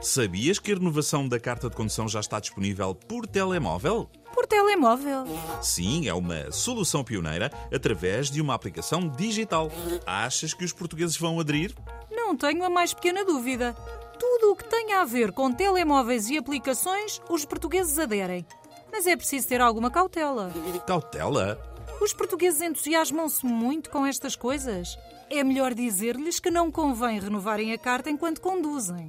Sabias que a renovação da carta de condução já está disponível por telemóvel? Por telemóvel. Sim, é uma solução pioneira através de uma aplicação digital. Achas que os portugueses vão aderir? Não tenho a mais pequena dúvida. Tudo o que tenha a ver com telemóveis e aplicações, os portugueses aderem. Mas é preciso ter alguma cautela. Cautela? Os portugueses entusiasmam-se muito com estas coisas. É melhor dizer-lhes que não convém renovarem a carta enquanto conduzem.